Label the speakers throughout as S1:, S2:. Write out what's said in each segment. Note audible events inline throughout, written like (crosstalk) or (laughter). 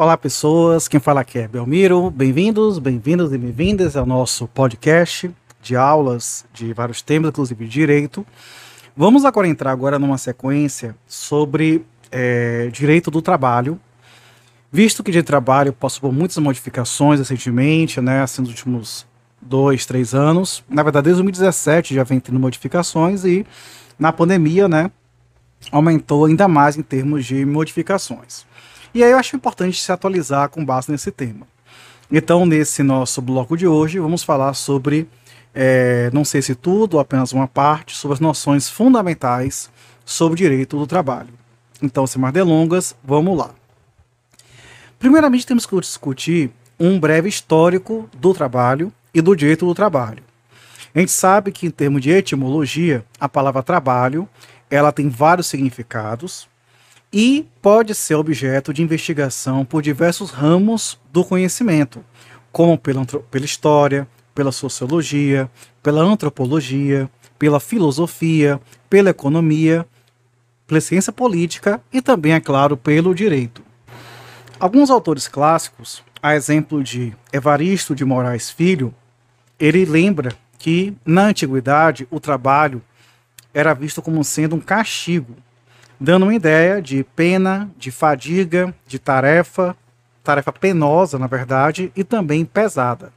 S1: Olá, pessoas. Quem fala aqui é Belmiro. Bem-vindos, bem-vindos e bem-vindas ao nosso podcast de aulas de vários temas, inclusive direito. Vamos agora entrar agora numa sequência sobre é, direito do trabalho, visto que de trabalho passou por muitas modificações recentemente, né, assim, nos últimos dois, três anos. Na verdade, desde 2017 já vem tendo modificações e na pandemia, né, aumentou ainda mais em termos de modificações. E aí eu acho importante se atualizar com base nesse tema. Então, nesse nosso bloco de hoje, vamos falar sobre, é, não sei se tudo, ou apenas uma parte, sobre as noções fundamentais sobre o direito do trabalho. Então, sem mais delongas, vamos lá. Primeiramente, temos que discutir um breve histórico do trabalho e do direito do trabalho. A gente sabe que, em termos de etimologia, a palavra trabalho ela tem vários significados, e pode ser objeto de investigação por diversos ramos do conhecimento, como pela, pela história, pela sociologia, pela antropologia, pela filosofia, pela economia, pela ciência política e também, é claro, pelo direito. Alguns autores clássicos, a exemplo de Evaristo de Moraes Filho, ele lembra que na antiguidade o trabalho era visto como sendo um castigo dando uma ideia de pena, de fadiga, de tarefa, tarefa penosa, na verdade, e também pesada.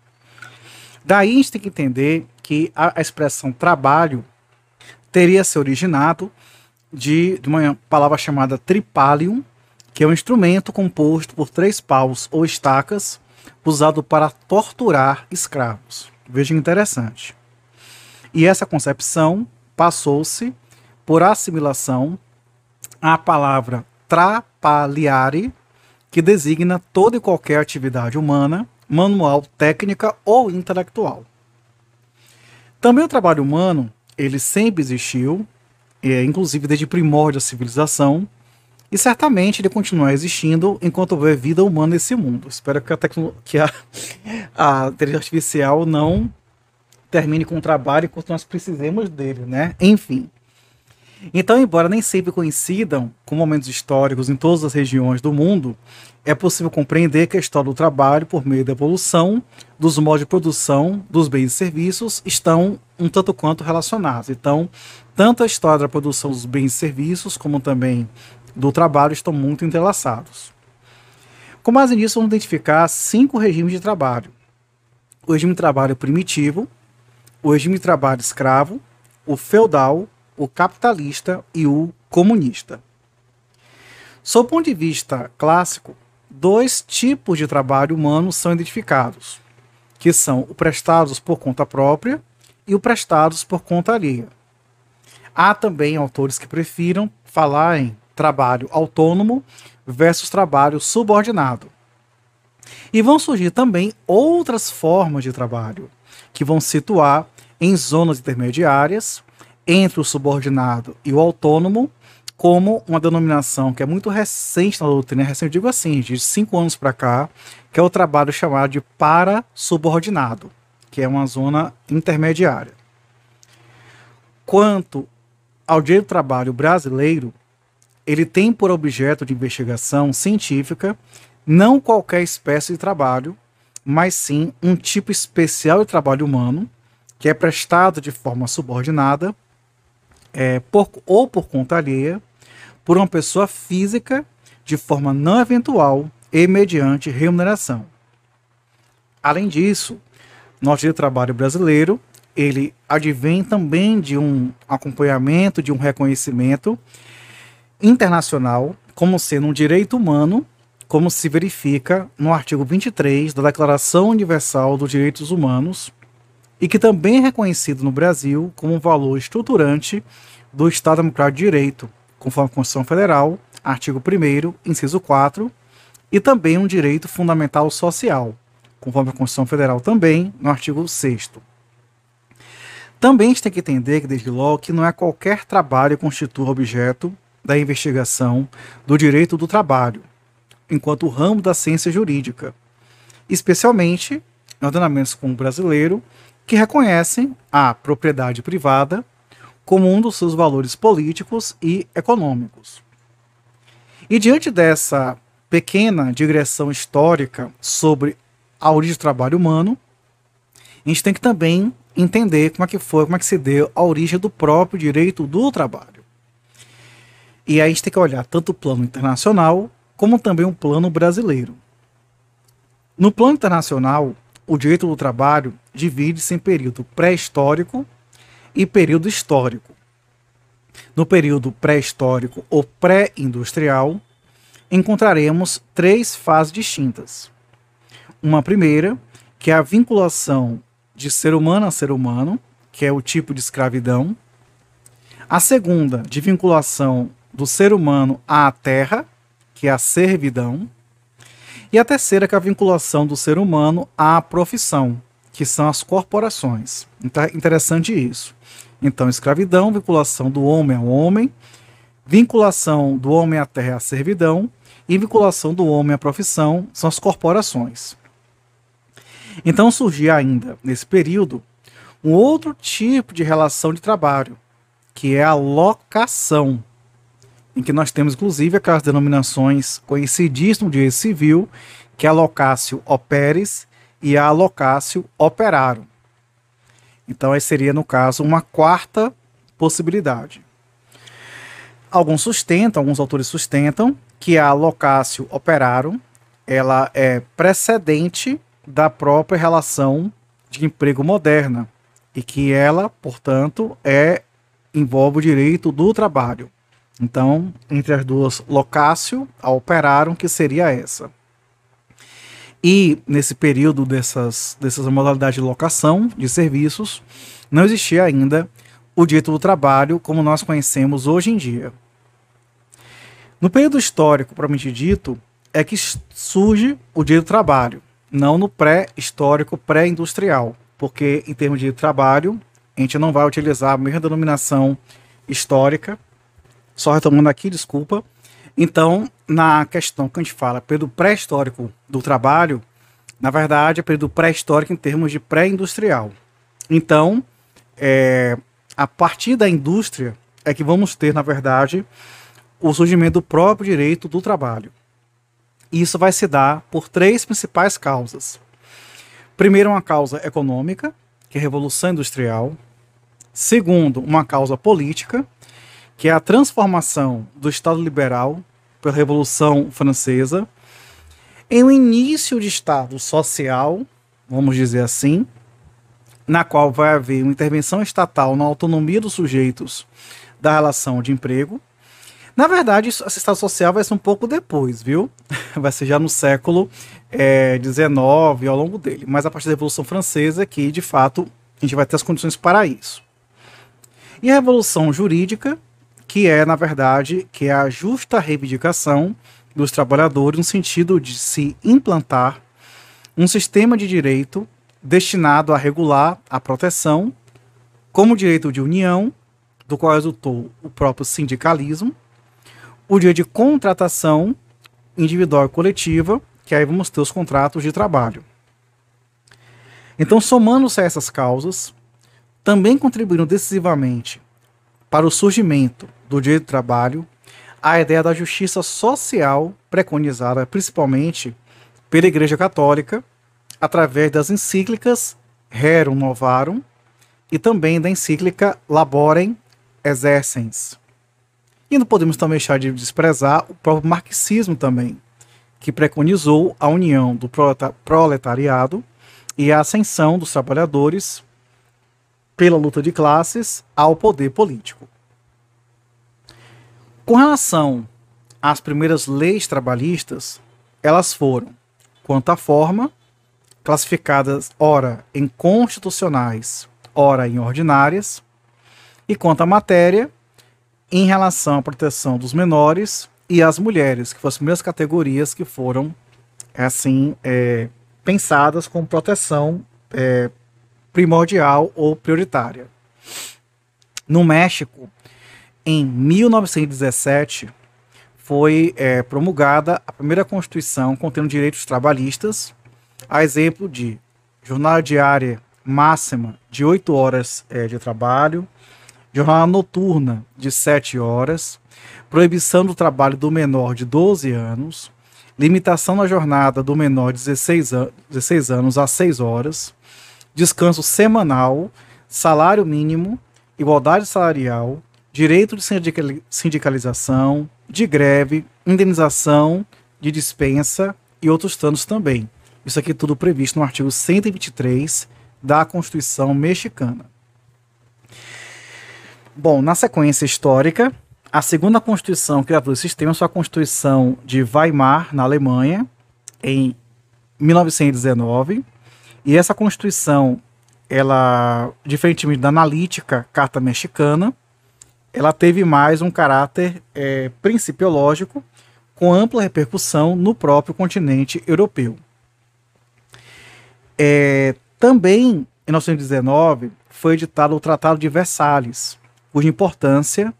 S1: Daí a gente tem que entender que a expressão trabalho teria se originado de, de uma palavra chamada tripalium, que é um instrumento composto por três paus ou estacas usado para torturar escravos. Veja interessante. E essa concepção passou-se por assimilação a palavra trapalhare, que designa toda e qualquer atividade humana, manual, técnica ou intelectual. Também o trabalho humano, ele sempre existiu, é, inclusive desde o primórdio da civilização, e certamente ele continuará existindo enquanto houver vida humana nesse mundo. Espero que a, que a, (laughs) a inteligência artificial não termine com o trabalho enquanto nós precisemos dele, né? Enfim. Então, embora nem sempre coincidam com momentos históricos em todas as regiões do mundo, é possível compreender que a história do trabalho, por meio da evolução dos modos de produção dos bens e serviços, estão um tanto quanto relacionados. Então, tanto a história da produção dos bens e serviços, como também do trabalho, estão muito entrelaçados. Com base nisso, vamos identificar cinco regimes de trabalho: o regime de trabalho primitivo, o regime de trabalho escravo, o feudal, o capitalista e o comunista. Sob o ponto de vista clássico, dois tipos de trabalho humano são identificados, que são o prestados por conta própria e o prestados por conta alheia. Há também autores que prefiram falar em trabalho autônomo versus trabalho subordinado. E vão surgir também outras formas de trabalho, que vão situar em zonas intermediárias, entre o subordinado e o autônomo como uma denominação que é muito recente na doutrina, recente, eu digo assim, de cinco anos para cá, que é o trabalho chamado de para-subordinado, que é uma zona intermediária. Quanto ao direito do trabalho brasileiro, ele tem por objeto de investigação científica não qualquer espécie de trabalho, mas sim um tipo especial de trabalho humano, que é prestado de forma subordinada é, por, ou por conta alheia, por uma pessoa física de forma não eventual e mediante remuneração. Além disso, nosso direito trabalho brasileiro ele advém também de um acompanhamento, de um reconhecimento internacional como sendo um direito humano, como se verifica no artigo 23 da Declaração Universal dos Direitos Humanos, e que também é reconhecido no Brasil como um valor estruturante do Estado Democrático de Direito, conforme a Constituição Federal, artigo 1 inciso 4, e também um direito fundamental social, conforme a Constituição Federal também, no artigo 6 Também a gente tem que entender que, desde logo, que não é qualquer trabalho que constitua objeto da investigação do direito do trabalho, enquanto ramo da ciência jurídica, especialmente em ordenamentos como o brasileiro, que reconhecem a propriedade privada como um dos seus valores políticos e econômicos. E diante dessa pequena digressão histórica sobre a origem do trabalho humano, a gente tem que também entender como é que foi, como é que se deu a origem do próprio direito do trabalho. E aí a gente tem que olhar tanto o plano internacional como também o plano brasileiro. No plano internacional, o direito do trabalho divide-se em período pré-histórico e período histórico. No período pré-histórico ou pré-industrial, encontraremos três fases distintas. Uma primeira, que é a vinculação de ser humano a ser humano, que é o tipo de escravidão. A segunda, de vinculação do ser humano à terra, que é a servidão. E a terceira, que é a vinculação do ser humano à profissão, que são as corporações. Então, é interessante isso. Então, escravidão, vinculação do homem ao homem, vinculação do homem à terra à servidão e vinculação do homem à profissão são as corporações. Então surgia ainda, nesse período, um outro tipo de relação de trabalho, que é a locação, em que nós temos inclusive aquelas denominações conhecidíssimas de direito civil, que é a locatio operis e a locatio operarum. Então, aí seria, no caso, uma quarta possibilidade. Alguns sustentam, alguns autores sustentam, que a locatio operarum ela é precedente da própria relação de emprego moderna e que ela, portanto, é envolve o direito do trabalho. Então, entre as duas, locatio, a operaram, que seria essa. E nesse período dessas, dessas modalidades de locação de serviços, não existia ainda o direito do trabalho como nós conhecemos hoje em dia. No período histórico, propriamente dito, é que surge o direito do trabalho, não no pré-histórico, pré-industrial, porque em termos de trabalho, a gente não vai utilizar a mesma denominação histórica. Só retomando aqui, desculpa. Então, na questão que a gente fala período pré-histórico do trabalho, na verdade é período pré-histórico em termos de pré-industrial. Então, é, a partir da indústria é que vamos ter, na verdade, o surgimento do próprio direito do trabalho. E isso vai se dar por três principais causas. Primeiro, uma causa econômica, que é a Revolução Industrial. Segundo, uma causa política, que é a transformação do Estado liberal pela Revolução Francesa em um início de Estado social, vamos dizer assim, na qual vai haver uma intervenção estatal na autonomia dos sujeitos da relação de emprego, na verdade, esse estado social vai ser um pouco depois, viu? (laughs) Vai ser já no século XIX, é, ao longo dele. Mas a partir da Revolução Francesa, que de fato a gente vai ter as condições para isso. E a Revolução Jurídica, que é, na verdade, que é a justa reivindicação dos trabalhadores no sentido de se implantar um sistema de direito destinado a regular a proteção, como direito de união, do qual resultou o próprio sindicalismo, o dia de contratação individual e coletiva, que aí vamos ter os contratos de trabalho. Então, somando-se a essas causas, também contribuíram decisivamente para o surgimento do direito do trabalho a ideia da justiça social preconizada principalmente pela Igreja Católica através das encíclicas Rerum Novarum e também da encíclica Laborem Exercens. E não podemos também deixar de desprezar o próprio marxismo também, que preconizou a união do proletariado e a ascensão dos trabalhadores pela luta de classes ao poder político. Com relação às primeiras leis trabalhistas, elas foram, quanto à forma, classificadas ora em constitucionais, ora em ordinárias, e quanto à matéria, em relação à proteção dos menores e as mulheres, que foram as primeiras categorias que foram assim é, pensadas com proteção é, primordial ou prioritária. No México, em 1917, foi é, promulgada a primeira Constituição contendo direitos trabalhistas, a exemplo de jornada diária máxima de 8 horas é, de trabalho, jornada noturna de 7 horas, proibição do trabalho do menor de 12 anos, limitação na jornada do menor de 16, an 16 anos a 6 horas, descanso semanal, salário mínimo, igualdade salarial, direito de sindicalização, de greve, indenização, de dispensa e outros tantos também. Isso aqui tudo previsto no artigo 123 da Constituição Mexicana. Bom, na sequência histórica, a segunda Constituição criadora do sistema foi a Constituição de Weimar, na Alemanha, em 1919. E essa Constituição, ela, diferentemente da analítica Carta Mexicana, ela teve mais um caráter é, principiológico, com ampla repercussão no próprio continente europeu. É, também, em 1919, foi editado o Tratado de Versalhes, cuja importância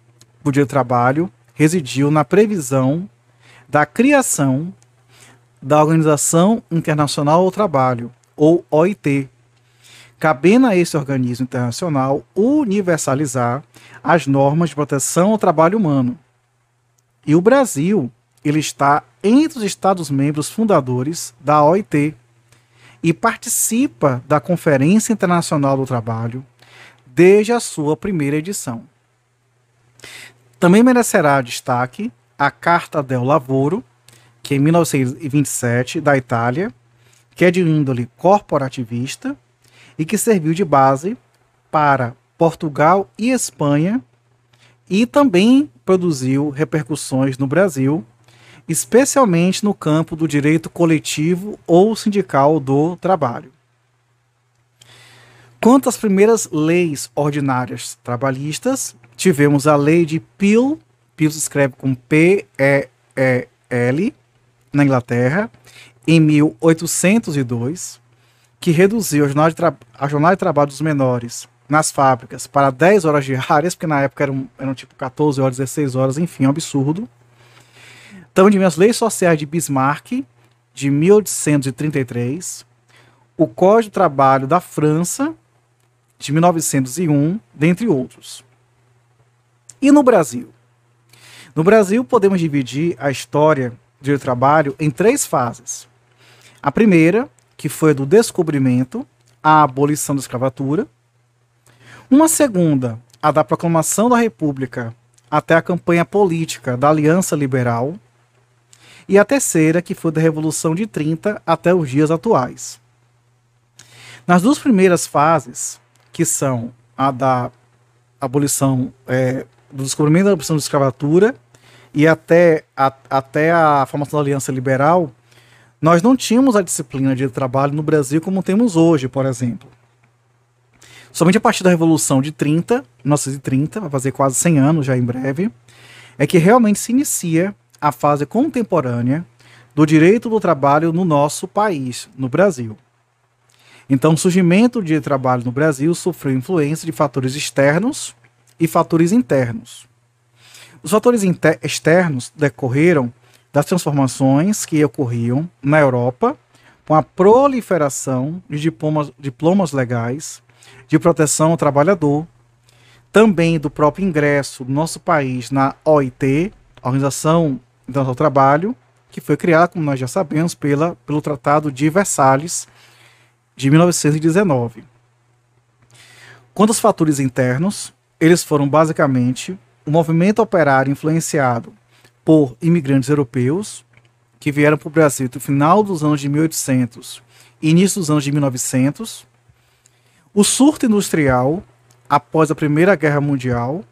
S1: o dia de trabalho residiu na previsão da criação da Organização Internacional do Trabalho, ou OIT, cabendo a esse organismo internacional universalizar as normas de proteção ao trabalho humano. E o Brasil, ele está entre os Estados-membros fundadores da OIT e participa da Conferência Internacional do Trabalho desde a sua primeira edição. Também merecerá destaque a Carta del Lavoro, que é em 1927, da Itália, que é de índole corporativista e que serviu de base para Portugal e Espanha e também produziu repercussões no Brasil, especialmente no campo do direito coletivo ou sindical do trabalho. Quanto às primeiras leis ordinárias trabalhistas, tivemos a lei de Peel, Peel se escreve com P-E-E-L, na Inglaterra, em 1802, que reduziu a jornada, a jornada de trabalho dos menores nas fábricas para 10 horas diárias, porque na época eram, eram tipo 14 horas, 16 horas, enfim, um absurdo. Então, tivemos as leis sociais de Bismarck, de 1833, o Código de Trabalho da França, de 1901, dentre outros. E no Brasil? No Brasil, podemos dividir a história do trabalho em três fases. A primeira, que foi do descobrimento à abolição da escravatura. Uma segunda, a da proclamação da República até a campanha política da Aliança Liberal. E a terceira, que foi da Revolução de 30 até os dias atuais. Nas duas primeiras fases, que são a da abolição é, do descobrimento da opção de escravatura e até a, até a formação da Aliança Liberal, nós não tínhamos a disciplina de trabalho no Brasil como temos hoje, por exemplo. Somente a partir da Revolução de 30, 1930, vai fazer quase 100 anos já em breve, é que realmente se inicia a fase contemporânea do direito do trabalho no nosso país, no Brasil. Então, o surgimento de trabalho no Brasil sofreu influência de fatores externos e fatores internos. Os fatores externos decorreram das transformações que ocorriam na Europa com a proliferação de diplomas, diplomas legais de proteção ao trabalhador, também do próprio ingresso do nosso país na OIT, Organização Internacional do Trabalho, que foi criada, como nós já sabemos, pela, pelo Tratado de Versalhes de 1919. Quanto aos fatores internos, eles foram basicamente o movimento operário influenciado por imigrantes europeus que vieram para o Brasil no final dos anos de 1800 e início dos anos de 1900, o surto industrial após a Primeira Guerra Mundial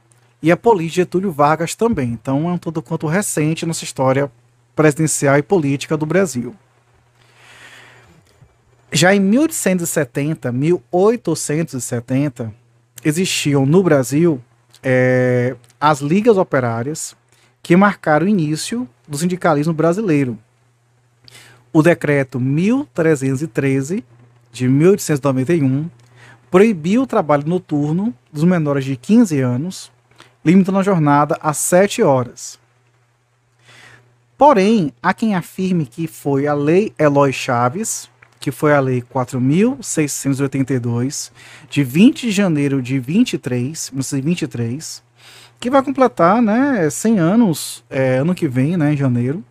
S1: e a política de Getúlio Vargas também. Então é um todo quanto recente nessa história presidencial e política do Brasil. Já em 1870, 1870, existiam no Brasil é, as ligas operárias que marcaram o início do sindicalismo brasileiro. O decreto 1313 de 1891 proibiu o trabalho noturno dos menores de 15 anos, limitando a jornada a 7 horas. Porém, há quem afirme que foi a Lei Eloy Chaves, que foi a Lei 4.682, de 20 de janeiro de 23, 1923, que vai completar né, 100 anos é, ano que vem, né, em janeiro.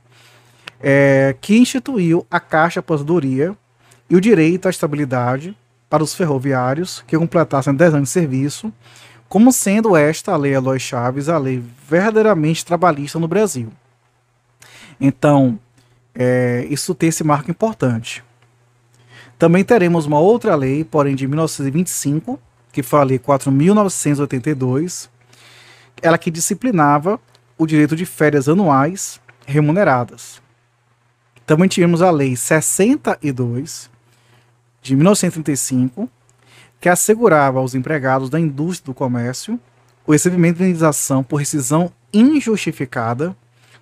S1: é, que instituiu a Caixa Aposentadoria e o direito à estabilidade para os ferroviários que completassem 10 anos de serviço, como sendo esta a Lei Aloy Chaves a lei verdadeiramente trabalhista no Brasil. Então, é, isso tem esse marco importante. Também teremos uma outra lei, porém de 1925, que foi a Lei 4.982, ela que disciplinava o direito de férias anuais remuneradas. Também tínhamos a Lei 62, de 1935, que assegurava aos empregados da indústria do comércio o recebimento de indenização por rescisão injustificada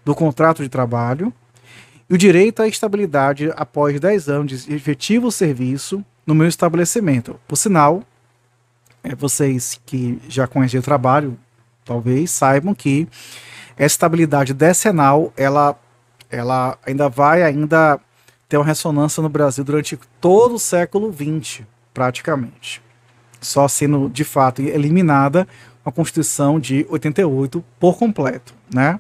S1: do contrato de trabalho e o direito à estabilidade após 10 anos de efetivo serviço no meu estabelecimento. Por sinal, é, vocês que já conhecem o trabalho, talvez saibam que essa estabilidade decenal, ela, ela ainda vai ainda ter uma ressonância no Brasil durante todo o século XX, praticamente. Só sendo, de fato, eliminada a Constituição de 88 por completo, né?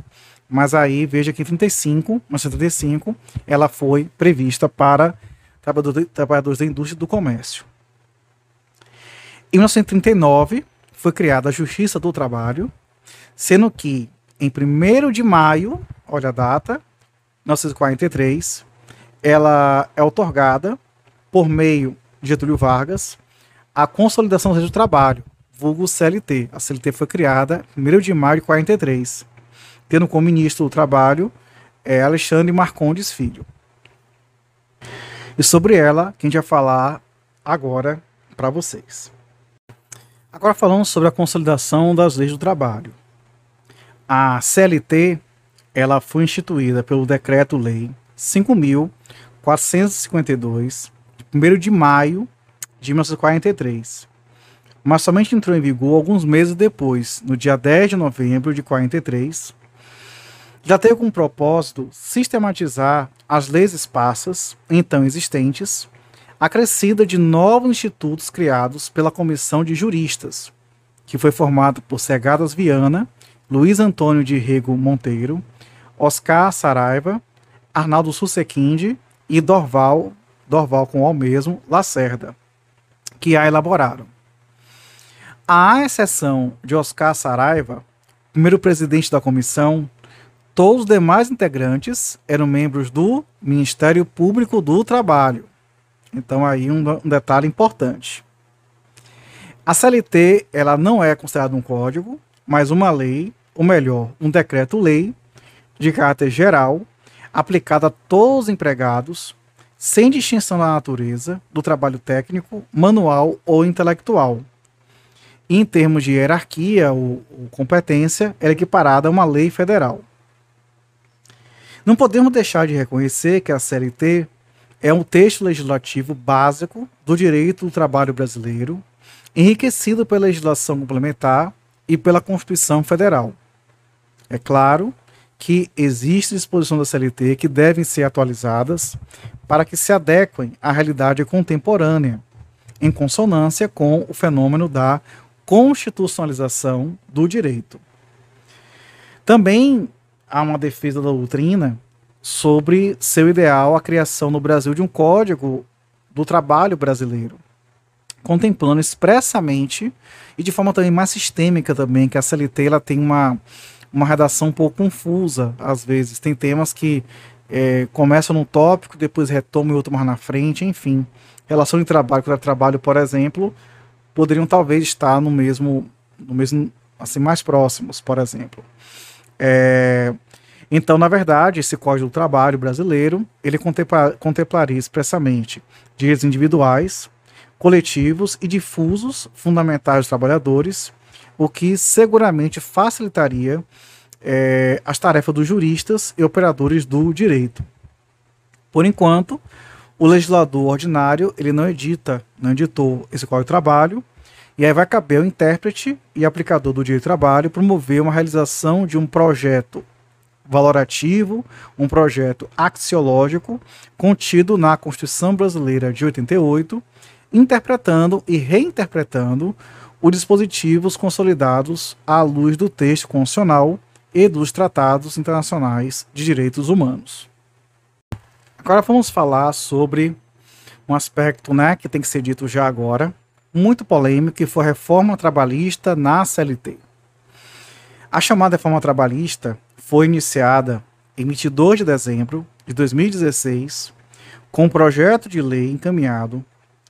S1: Mas aí, veja que em 35, 1975, ela foi prevista para trabalhadores da indústria do comércio. Em 1939, foi criada a Justiça do Trabalho, sendo que em 1 de maio, olha a data, 1943, ela é otorgada por meio de Getúlio Vargas a consolidação do trabalho, vulgo CLT. A CLT foi criada em 1 de maio de 43 tendo como ministro do Trabalho é Alexandre Marcondes Filho. E sobre ela, quem vai falar agora para vocês. Agora falamos sobre a consolidação das leis do trabalho. A CLT, ela foi instituída pelo Decreto-Lei 5.452, de 1 de maio de 1943, mas somente entrou em vigor alguns meses depois, no dia 10 de novembro de 43, já teve como propósito sistematizar as leis esparsas, então existentes, acrescida de novos institutos criados pela Comissão de Juristas, que foi formada por Segadas Viana, Luiz Antônio de Rego Monteiro, Oscar Saraiva, Arnaldo Susequinde e Dorval, Dorval com o mesmo, Lacerda, que a elaboraram. À exceção de Oscar Saraiva, primeiro presidente da comissão, Todos os demais integrantes eram membros do Ministério Público do Trabalho. Então aí um, um detalhe importante. A CLT ela não é considerada um código, mas uma lei, ou melhor, um decreto-lei de caráter geral, aplicado a todos os empregados, sem distinção da natureza do trabalho técnico, manual ou intelectual. E em termos de hierarquia ou, ou competência, ela é equiparada a uma lei federal. Não podemos deixar de reconhecer que a CLT é um texto legislativo básico do direito do trabalho brasileiro, enriquecido pela legislação complementar e pela Constituição Federal. É claro que existem disposições da CLT que devem ser atualizadas para que se adequem à realidade contemporânea, em consonância com o fenômeno da constitucionalização do direito. Também há uma defesa da doutrina sobre seu ideal a criação no Brasil de um código do trabalho brasileiro, contemplando expressamente e de forma também mais sistêmica também, que a CLT ela tem uma, uma redação um pouco confusa, às vezes. Tem temas que é, começam num tópico, depois retomam em outro mais na frente, enfim. Relação de trabalho com trabalho, por exemplo, poderiam talvez estar no mesmo, no mesmo assim, mais próximos, por exemplo. É, então, na verdade, esse Código do Trabalho brasileiro, ele contempla, contemplaria expressamente direitos individuais, coletivos e difusos fundamentais dos trabalhadores, o que seguramente facilitaria é, as tarefas dos juristas e operadores do direito. Por enquanto, o legislador ordinário ele não edita, não editou esse Código do Trabalho, e aí vai caber ao intérprete e aplicador do direito do trabalho promover uma realização de um projeto valorativo, um projeto axiológico contido na Constituição Brasileira de 88, interpretando e reinterpretando os dispositivos consolidados à luz do texto constitucional e dos tratados internacionais de direitos humanos. Agora vamos falar sobre um aspecto né, que tem que ser dito já agora, muito polêmico, que foi a reforma trabalhista na CLT. A chamada reforma trabalhista foi iniciada em 22 de dezembro de 2016, com um projeto de lei encaminhado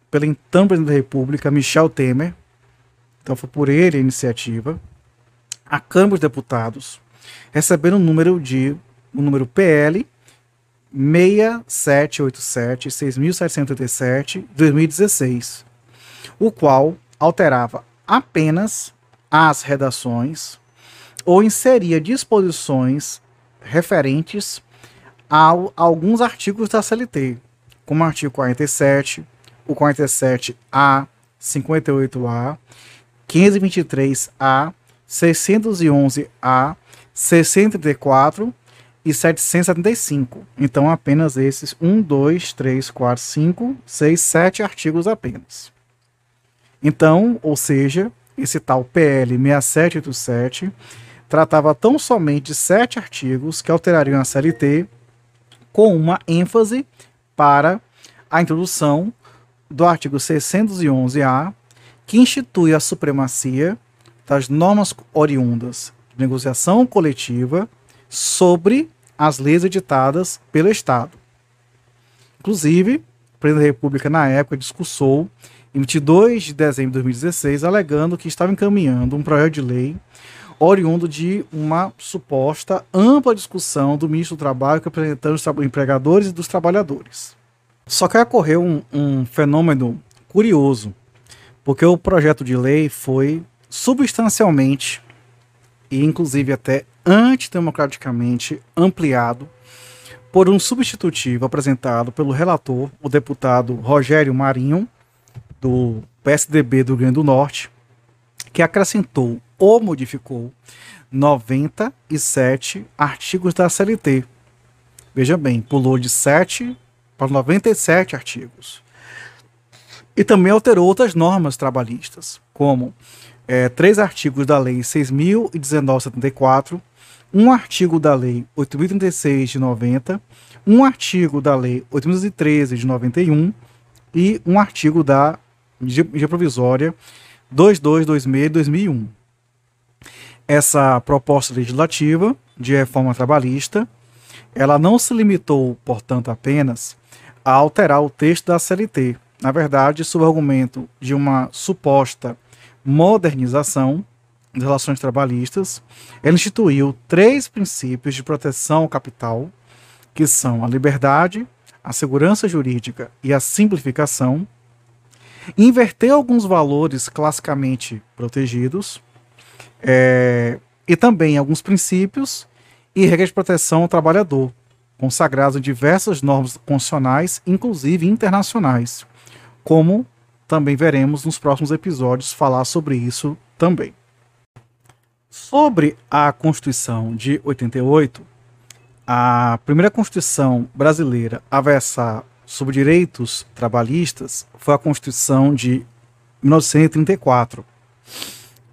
S1: pelo então presidente da República, Michel Temer. Então foi por ele a iniciativa. A Câmara dos Deputados recebendo o número de o número PL 6787 6787 2016, o qual alterava apenas as redações ou inseria disposições referentes a, a alguns artigos da CLT, como o artigo 47, o 47A, 58A, 523A, 611A, 634 e 775. Então, apenas esses 1, 2, 3, 4, 5, 6, 7 artigos apenas. Então, ou seja, esse tal PL 6787 tratava tão somente de sete artigos que alterariam a CLT com uma ênfase para a introdução do artigo 611-A, que institui a supremacia das normas oriundas de negociação coletiva sobre as leis editadas pelo Estado. Inclusive, o presidente da República, na época, discursou em 22 de dezembro de 2016, alegando que estava encaminhando um projeto de lei oriundo de uma suposta ampla discussão do ministro do Trabalho representando os empregadores e dos trabalhadores. Só que ocorreu um, um fenômeno curioso, porque o projeto de lei foi substancialmente e inclusive até antidemocraticamente ampliado por um substitutivo apresentado pelo relator, o deputado Rogério Marinho, do PSDB do Rio Grande do Norte, que acrescentou ou modificou 97 artigos da CLT. Veja bem, pulou de 7 para 97 artigos. E também alterou outras normas trabalhistas, como é, três artigos da Lei 6.019-74, um artigo da Lei 8.036 de 90, um artigo da Lei 8.013 de 91 e um artigo da Medida Provisória 2226 de 2001 essa proposta legislativa de reforma trabalhista, ela não se limitou, portanto, apenas a alterar o texto da CLT. Na verdade, sob o argumento de uma suposta modernização das relações trabalhistas, ela instituiu três princípios de proteção ao capital, que são a liberdade, a segurança jurídica e a simplificação, inverteu alguns valores classicamente protegidos, é, e também alguns princípios e regras de proteção ao trabalhador, consagrados em diversas normas constitucionais, inclusive internacionais, como também veremos nos próximos episódios falar sobre isso também. Sobre a Constituição de 88, a primeira Constituição brasileira a versar sobre direitos trabalhistas foi a Constituição de 1934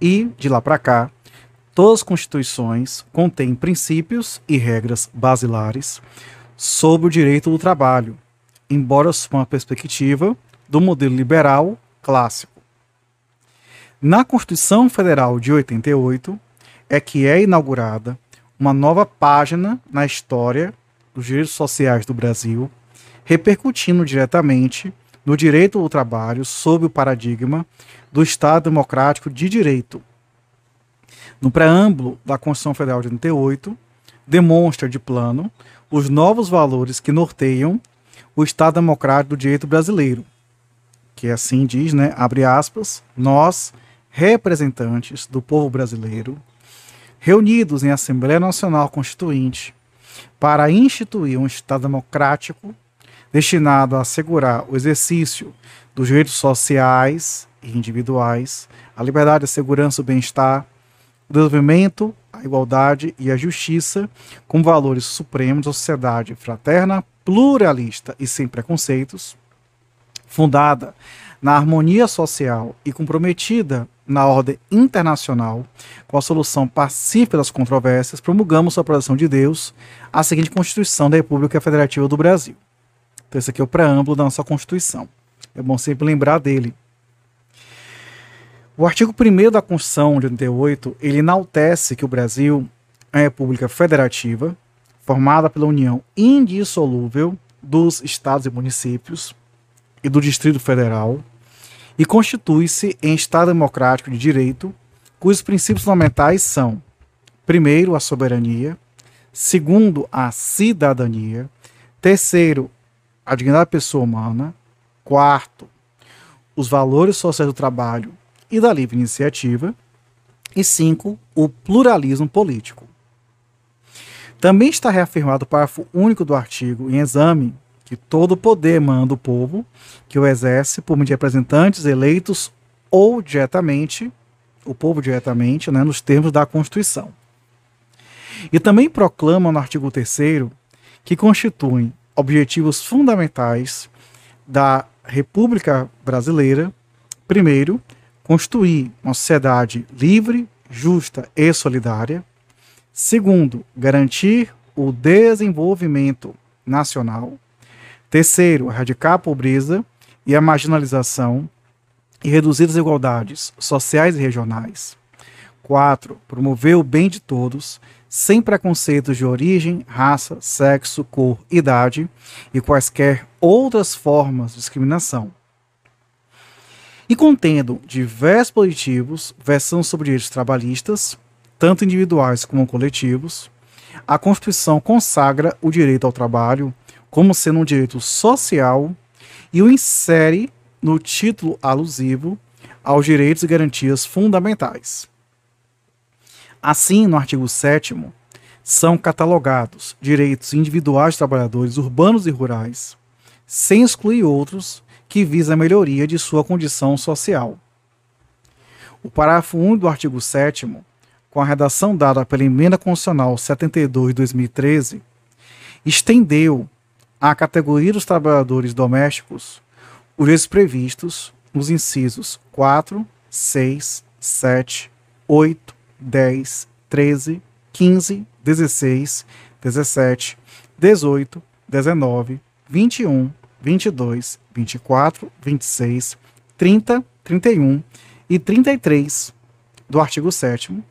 S1: e, de lá para cá, todas as constituições contêm princípios e regras basilares sobre o direito do trabalho, embora sob uma perspectiva do modelo liberal clássico. Na Constituição Federal de 88 é que é inaugurada uma nova página na história dos direitos sociais do Brasil, repercutindo diretamente no direito ao trabalho sob o paradigma do Estado Democrático de Direito. No preâmbulo da Constituição Federal de 88, demonstra de plano os novos valores que norteiam o Estado Democrático do Direito brasileiro, que assim diz, né, abre aspas, nós, representantes do povo brasileiro, reunidos em Assembleia Nacional Constituinte, para instituir um Estado democrático destinado a assegurar o exercício dos direitos sociais e individuais, a liberdade, a segurança, o bem-estar, o desenvolvimento, a igualdade e a justiça como valores supremos da sociedade fraterna, pluralista e sem preconceitos, fundada na harmonia social e comprometida na ordem internacional com a solução pacífica das controvérsias, promulgamos a proteção de Deus a seguinte Constituição da República Federativa do Brasil. Então, esse aqui é o preâmbulo da nossa Constituição. É bom sempre lembrar dele. O artigo 1 da Constituição de 88, ele enaltece que o Brasil é república federativa, formada pela união indissolúvel dos estados e municípios e do Distrito Federal, e constitui-se em Estado democrático de direito, cujos princípios fundamentais são: primeiro, a soberania, segundo, a cidadania, terceiro, a dignidade da pessoa humana, quarto, os valores sociais do trabalho e da livre iniciativa. E cinco, o pluralismo político. Também está reafirmado o parágrafo único do artigo em exame que todo poder manda o povo, que o exerce por meio de representantes eleitos ou diretamente, o povo diretamente, né, nos termos da Constituição. E também proclama no artigo 3 que constituem objetivos fundamentais da República Brasileira, primeiro, construir uma sociedade livre, justa e solidária. Segundo, garantir o desenvolvimento nacional. Terceiro, erradicar a pobreza e a marginalização e reduzir desigualdades sociais e regionais. Quatro, promover o bem de todos, sem preconceitos de origem, raça, sexo, cor, idade e quaisquer outras formas de discriminação e contendo diversos positivos, versão sobre direitos trabalhistas, tanto individuais como coletivos, a Constituição consagra o direito ao trabalho como sendo um direito social e o insere no título alusivo aos direitos e garantias fundamentais. Assim, no artigo 7 são catalogados direitos individuais de trabalhadores urbanos e rurais, sem excluir outros que visa a melhoria de sua condição social. O parágrafo 1 do artigo 7 com a redação dada pela Emenda Constitucional 72 de 2013, estendeu à categoria dos trabalhadores domésticos os direitos previstos nos incisos 4, 6, 7, 8, 10, 13, 15, 16, 17, 18, 19, 21, 22, 24, 26, 30, 31 e 33 do artigo 7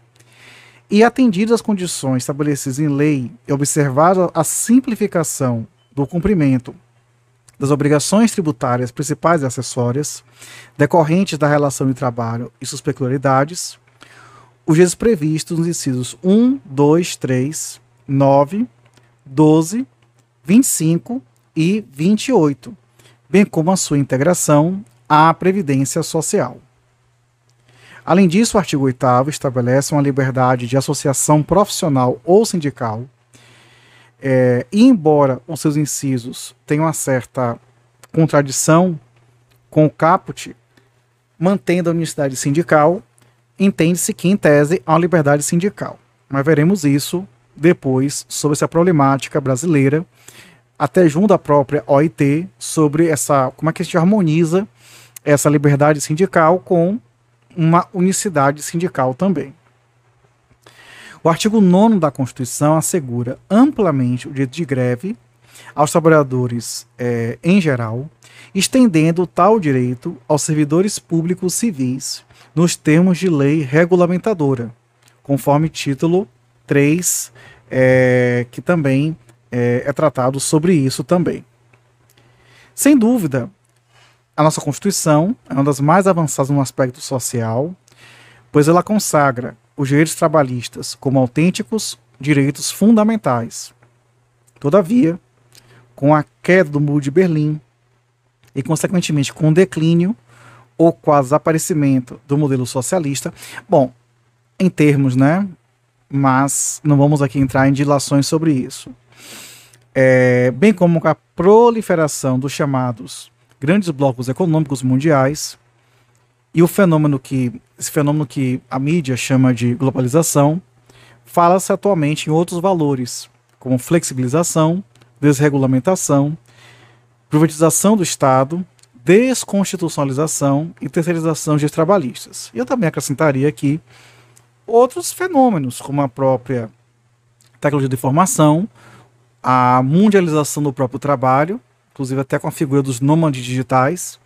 S1: e atendidas as condições estabelecidas em lei e observada a simplificação do cumprimento das obrigações tributárias principais e acessórias decorrentes da relação de trabalho e suas peculiaridades, os dias previstos nos incisos 1, 2, 3, 9, 12, 25 e 28, bem como a sua integração à Previdência Social. Além disso, o artigo 8 estabelece uma liberdade de associação profissional ou sindical, é, e embora os seus incisos tenham uma certa contradição com o caput, mantendo a unicidade sindical, entende-se que, em tese, há uma liberdade sindical. Mas veremos isso depois sobre essa problemática brasileira até junto à própria OIT, sobre essa como é que a gente harmoniza essa liberdade sindical com uma unicidade sindical também. O artigo 9 da Constituição assegura amplamente o direito de greve aos trabalhadores é, em geral, estendendo tal direito aos servidores públicos civis nos termos de lei regulamentadora, conforme título 3, é, que também é, é tratado sobre isso também. Sem dúvida, a nossa Constituição é uma das mais avançadas no aspecto social, pois ela consagra os direitos trabalhistas como autênticos direitos fundamentais. Todavia, com a queda do Muro de Berlim e, consequentemente, com o declínio ou quase desaparecimento do modelo socialista, bom, em termos, né? Mas não vamos aqui entrar em dilações sobre isso é, bem como a proliferação dos chamados grandes blocos econômicos mundiais e o fenômeno que esse fenômeno que a mídia chama de globalização fala-se atualmente em outros valores como flexibilização, desregulamentação, privatização do Estado, desconstitucionalização e terceirização de trabalhistas. Eu também acrescentaria aqui outros fenômenos como a própria tecnologia de informação, a mundialização do próprio trabalho, inclusive até com a figura dos nômades digitais,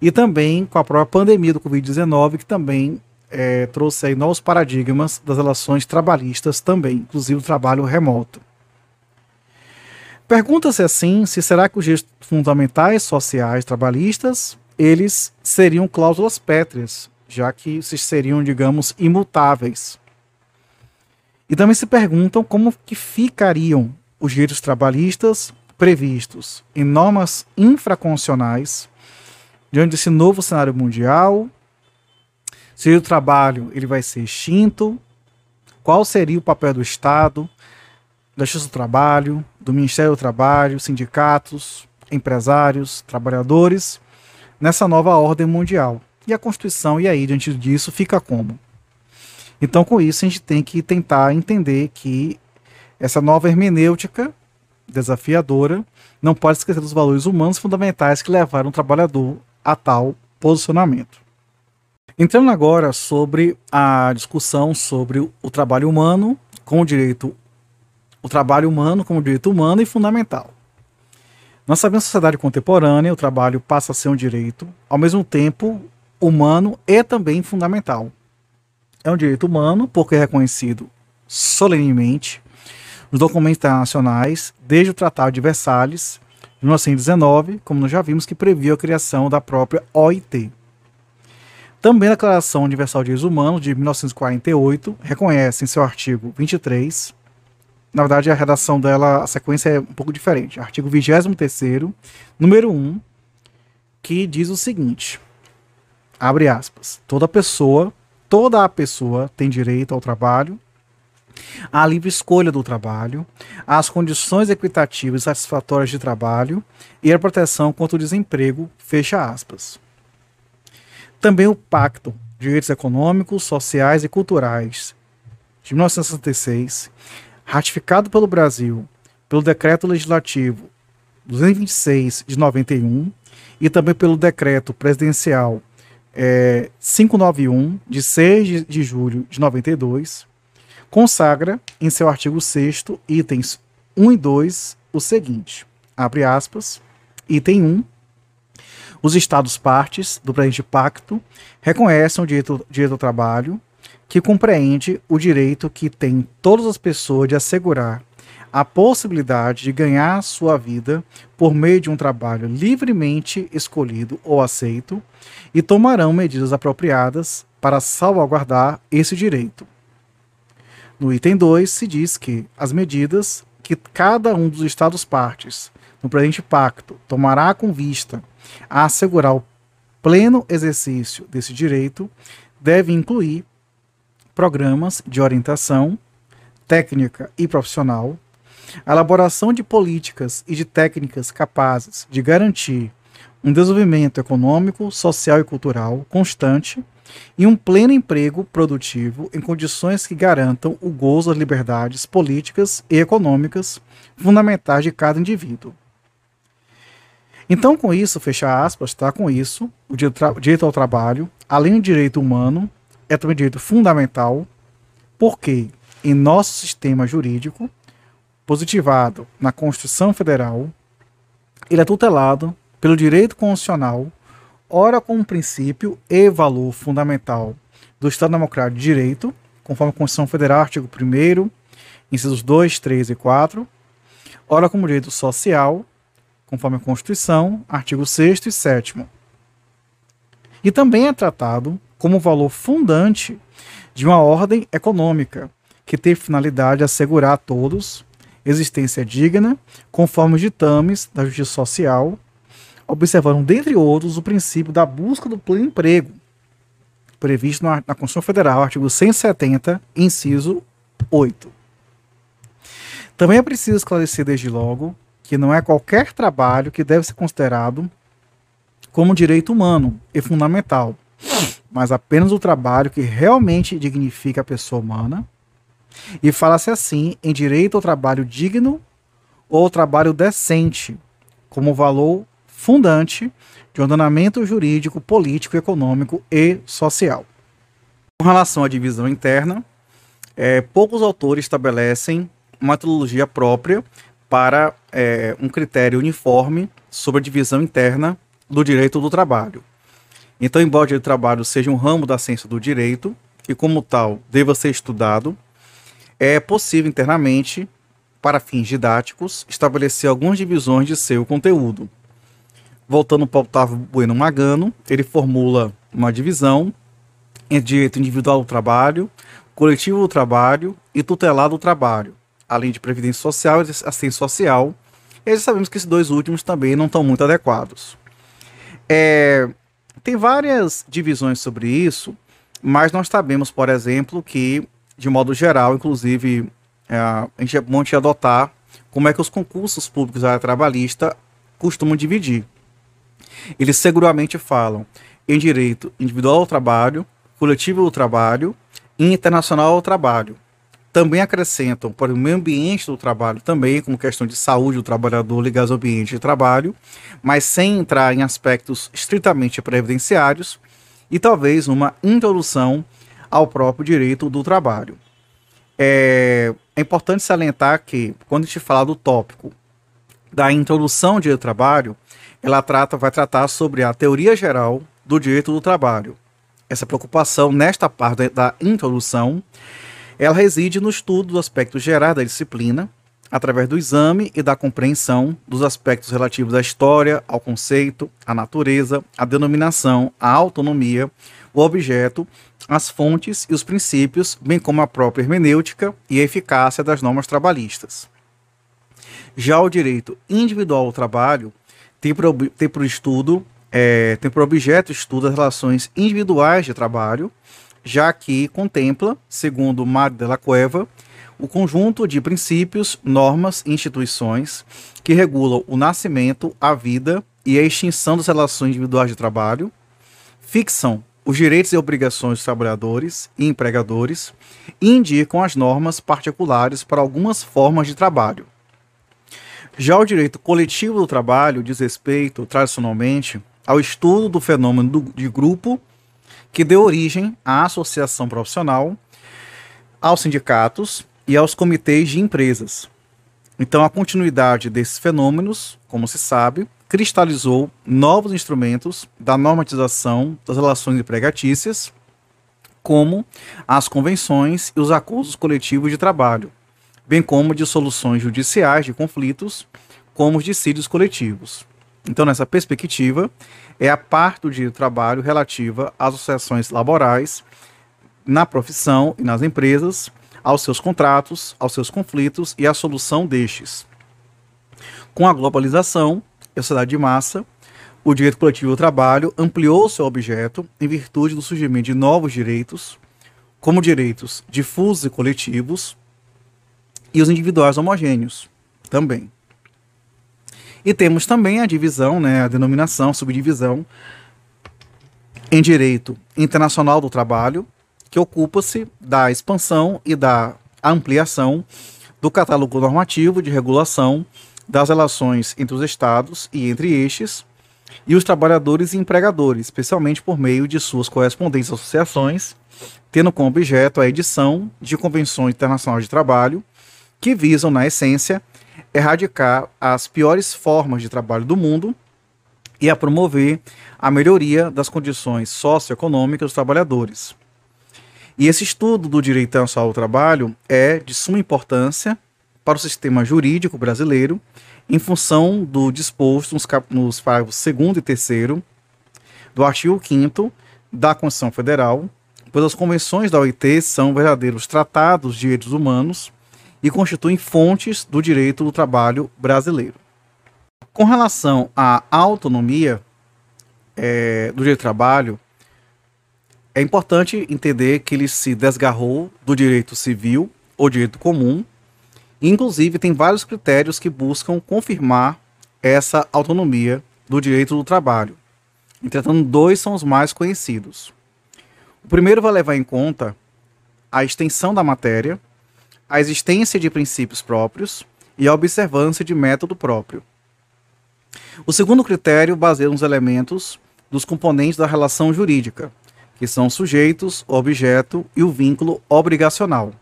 S1: e também com a própria pandemia do Covid-19, que também é, trouxe aí novos paradigmas das relações trabalhistas também, inclusive o trabalho remoto. Pergunta-se assim, se será que os direitos fundamentais sociais trabalhistas, eles seriam cláusulas pétreas, já que seriam, digamos, imutáveis. E também se perguntam como que ficariam os direitos trabalhistas previstos em normas infraconstitucionais diante desse novo cenário mundial. Se o trabalho ele vai ser extinto, qual seria o papel do Estado, da Justiça do Trabalho, do Ministério do Trabalho, sindicatos, empresários, trabalhadores nessa nova ordem mundial. E a Constituição, e aí, diante disso, fica como? Então, com isso, a gente tem que tentar entender que essa nova hermenêutica desafiadora não pode esquecer dos valores humanos fundamentais que levaram o trabalhador a tal posicionamento. Entrando agora sobre a discussão sobre o trabalho humano com o direito, o trabalho humano como direito humano e fundamental. Nós sabemos que na sociedade contemporânea o trabalho passa a ser um direito, ao mesmo tempo humano e também fundamental. É um direito humano porque é reconhecido solenemente nos documentos internacionais, desde o Tratado de Versalhes, de 1919, como nós já vimos, que previu a criação da própria OIT. Também a Declaração Universal de Direitos Humanos, de 1948, reconhece em seu artigo 23, na verdade a redação dela, a sequência é um pouco diferente, artigo 23 número 1, que diz o seguinte, abre aspas, toda pessoa, toda a pessoa tem direito ao trabalho, a livre escolha do trabalho, as condições equitativas e satisfatórias de trabalho e a proteção contra o desemprego, fecha aspas. Também o Pacto de Direitos Econômicos, Sociais e Culturais de 1966, ratificado pelo Brasil pelo Decreto Legislativo 226 de 91 e também pelo Decreto Presidencial é, 591 de 6 de, de julho de 92, consagra em seu artigo 6 itens 1 e 2 o seguinte: abre aspas, item 1. Os Estados partes do presente pacto reconhecem o direito, direito ao trabalho, que compreende o direito que têm todas as pessoas de assegurar a possibilidade de ganhar sua vida por meio de um trabalho livremente escolhido ou aceito e tomarão medidas apropriadas para salvaguardar esse direito. No item 2 se diz que as medidas que cada um dos Estados partes no presente pacto tomará com vista a assegurar o pleno exercício desse direito devem incluir programas de orientação técnica e profissional, a elaboração de políticas e de técnicas capazes de garantir um desenvolvimento econômico, social e cultural constante e um pleno emprego produtivo em condições que garantam o gozo das liberdades políticas e econômicas fundamentais de cada indivíduo. Então, com isso, fechar aspas, tá? Com isso, o direito ao trabalho, além do direito humano, é também direito fundamental, porque em nosso sistema jurídico, positivado na Constituição Federal, ele é tutelado pelo direito constitucional ora como princípio e valor fundamental do Estado Democrático de Direito, conforme a Constituição Federal, artigo 1 incisos 2, 3 e 4, ora como direito social, conforme a Constituição, artigo 6 e 7. E também é tratado como valor fundante de uma ordem econômica, que tem finalidade de assegurar a todos existência digna, conforme os ditames da justiça social observaram, dentre outros, o princípio da busca do pleno emprego, previsto na, na Constituição Federal, artigo 170, inciso 8. Também é preciso esclarecer desde logo que não é qualquer trabalho que deve ser considerado como direito humano e fundamental, mas apenas o trabalho que realmente dignifica a pessoa humana. E fala-se assim em direito ao trabalho digno ou trabalho decente, como valor fundante de ordenamento jurídico, político, econômico e social. Com relação à divisão interna, é, poucos autores estabelecem uma metodologia própria para é, um critério uniforme sobre a divisão interna do direito do trabalho. Então, embora o direito do trabalho seja um ramo da ciência do direito e, como tal, deva ser estudado, é possível internamente, para fins didáticos, estabelecer algumas divisões de seu conteúdo. Voltando para Otávio Bueno Magano, ele formula uma divisão entre direito individual do trabalho, coletivo do trabalho e tutelado do trabalho, além de previdência social e assistência social. E já sabemos que esses dois últimos também não estão muito adequados. É, tem várias divisões sobre isso, mas nós sabemos, por exemplo, que, de modo geral, inclusive, é, a gente é bom adotar como é que os concursos públicos da área trabalhista costumam dividir. Eles seguramente falam em direito individual ao trabalho, coletivo ao trabalho e internacional ao trabalho. Também acrescentam para o meio ambiente do trabalho, também como questão de saúde do trabalhador ligado ao ambiente de trabalho, mas sem entrar em aspectos estritamente previdenciários e talvez uma introdução ao próprio direito do trabalho. É, é importante salientar que, quando a gente fala do tópico da introdução do trabalho, ela trata, vai tratar sobre a teoria geral do direito do trabalho. Essa preocupação nesta parte da introdução, ela reside no estudo dos aspectos gerais da disciplina, através do exame e da compreensão dos aspectos relativos à história, ao conceito, à natureza, à denominação, à autonomia, o objeto, as fontes e os princípios, bem como a própria hermenêutica e a eficácia das normas trabalhistas. Já o direito individual ao trabalho tem por, tem por estudo, é, tem por objeto estudo as relações individuais de trabalho, já que contempla, segundo Mário de la Cueva, o conjunto de princípios, normas e instituições que regulam o nascimento, a vida e a extinção das relações individuais de trabalho, fixam os direitos e obrigações dos trabalhadores e empregadores e indicam as normas particulares para algumas formas de trabalho. Já o direito coletivo do trabalho diz respeito, tradicionalmente, ao estudo do fenômeno do, de grupo que deu origem à associação profissional, aos sindicatos e aos comitês de empresas. Então, a continuidade desses fenômenos, como se sabe, cristalizou novos instrumentos da normatização das relações empregatícias, como as convenções e os acordos coletivos de trabalho, bem como de soluções judiciais de conflitos, como os dissídios coletivos. Então, nessa perspectiva, é a parte do direito do trabalho relativa às associações laborais na profissão e nas empresas, aos seus contratos, aos seus conflitos e à solução destes. Com a globalização e a sociedade de massa, o direito coletivo do trabalho ampliou seu objeto em virtude do surgimento de novos direitos, como direitos difusos e coletivos, e os individuais homogêneos também. E temos também a divisão, né, a denominação, subdivisão em direito internacional do trabalho, que ocupa-se da expansão e da ampliação do catálogo normativo de regulação das relações entre os estados e entre estes e os trabalhadores e empregadores, especialmente por meio de suas correspondentes associações, tendo como objeto a edição de convenções internacionais de trabalho que visam, na essência, erradicar as piores formas de trabalho do mundo e a promover a melhoria das condições socioeconômicas dos trabalhadores. E esse estudo do direito ao trabalho é de suma importância para o sistema jurídico brasileiro, em função do disposto nos, nos parágrafos 2 e 3 do artigo 5 da Constituição Federal, pois as convenções da OIT são verdadeiros tratados de direitos humanos e constituem fontes do direito do trabalho brasileiro. Com relação à autonomia é, do direito do trabalho, é importante entender que ele se desgarrou do direito civil ou direito comum. Inclusive, tem vários critérios que buscam confirmar essa autonomia do direito do trabalho. Entretanto, dois são os mais conhecidos. O primeiro vai levar em conta a extensão da matéria, a existência de princípios próprios e a observância de método próprio. O segundo critério baseia nos elementos dos componentes da relação jurídica, que são sujeitos, objeto e o vínculo obrigacional.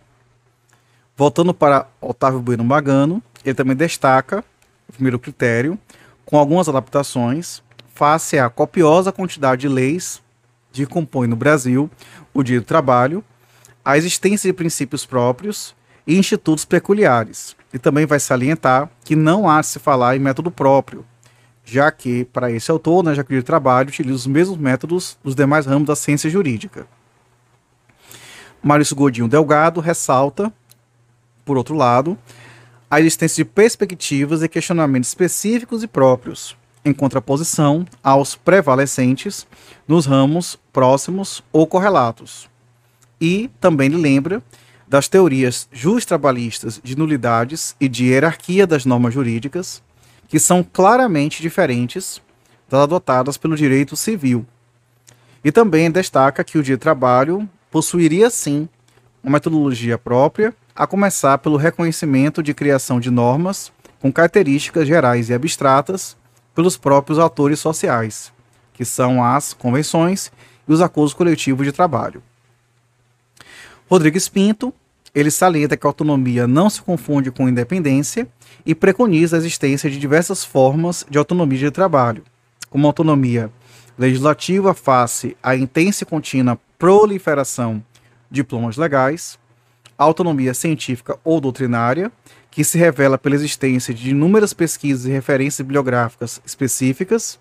S1: Voltando para Otávio Bueno Magano, ele também destaca, o primeiro critério, com algumas adaptações, face à copiosa quantidade de leis que compõem no Brasil o direito do trabalho, a existência de princípios próprios e institutos peculiares. E também vai salientar que não há de se falar em método próprio, já que, para esse autor, né, já que o trabalho utiliza os mesmos métodos dos demais ramos da ciência jurídica. Maurício Godinho Delgado ressalta, por outro lado, a existência de perspectivas e questionamentos específicos e próprios, em contraposição aos prevalecentes nos ramos próximos ou correlatos. E também lembra das teorias just-trabalhistas de nulidades e de hierarquia das normas jurídicas, que são claramente diferentes das adotadas pelo direito civil. E também destaca que o do trabalho possuiria sim uma metodologia própria, a começar pelo reconhecimento de criação de normas com características gerais e abstratas pelos próprios atores sociais, que são as convenções e os acordos coletivos de trabalho. Rodrigues Pinto, ele salienta que a autonomia não se confunde com independência e preconiza a existência de diversas formas de autonomia de trabalho, como autonomia legislativa face à intensa e contínua proliferação de diplomas legais, autonomia científica ou doutrinária, que se revela pela existência de inúmeras pesquisas e referências bibliográficas específicas,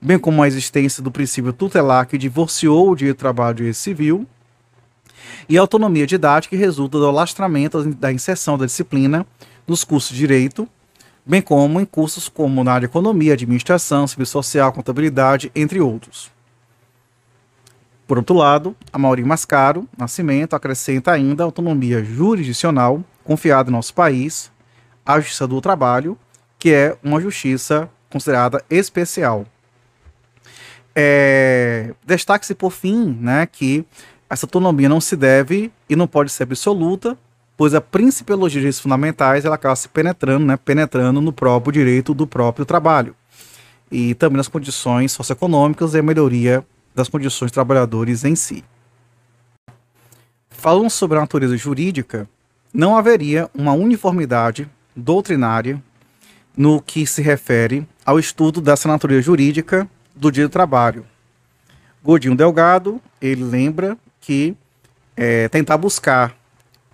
S1: bem como a existência do princípio tutelar que divorciou o direito do trabalho do direito civil, e a autonomia didática que resulta do alastramento da inserção da disciplina nos cursos de direito, bem como em cursos como na área de economia, administração, serviço social, contabilidade, entre outros. Por outro lado, a Mauri Mascaro Nascimento acrescenta ainda a autonomia jurisdicional confiada em nosso país, à Justiça do Trabalho, que é uma justiça considerada especial. É, Destaque-se por fim né, que essa autonomia não se deve e não pode ser absoluta, pois a principiologia de direitos fundamentais ela acaba se penetrando, né, penetrando no próprio direito do próprio trabalho e também nas condições socioeconômicas e a melhoria das condições dos trabalhadores em si. Falando sobre a natureza jurídica, não haveria uma uniformidade doutrinária no que se refere ao estudo dessa natureza jurídica do direito do trabalho. Godinho Delgado, ele lembra que é, tentar buscar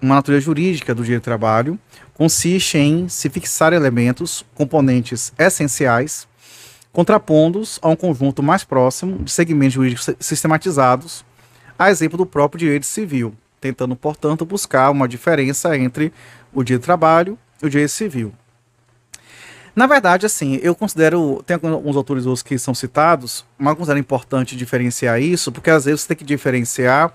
S1: uma natureza jurídica do direito do trabalho consiste em se fixar elementos, componentes essenciais, contrapondos a um conjunto mais próximo de segmentos jurídicos sistematizados, a exemplo do próprio direito civil, tentando, portanto, buscar uma diferença entre o direito do trabalho e o direito civil. Na verdade, assim, eu considero, tem alguns autores que são citados, mas eu considero importante diferenciar isso, porque às vezes você tem que diferenciar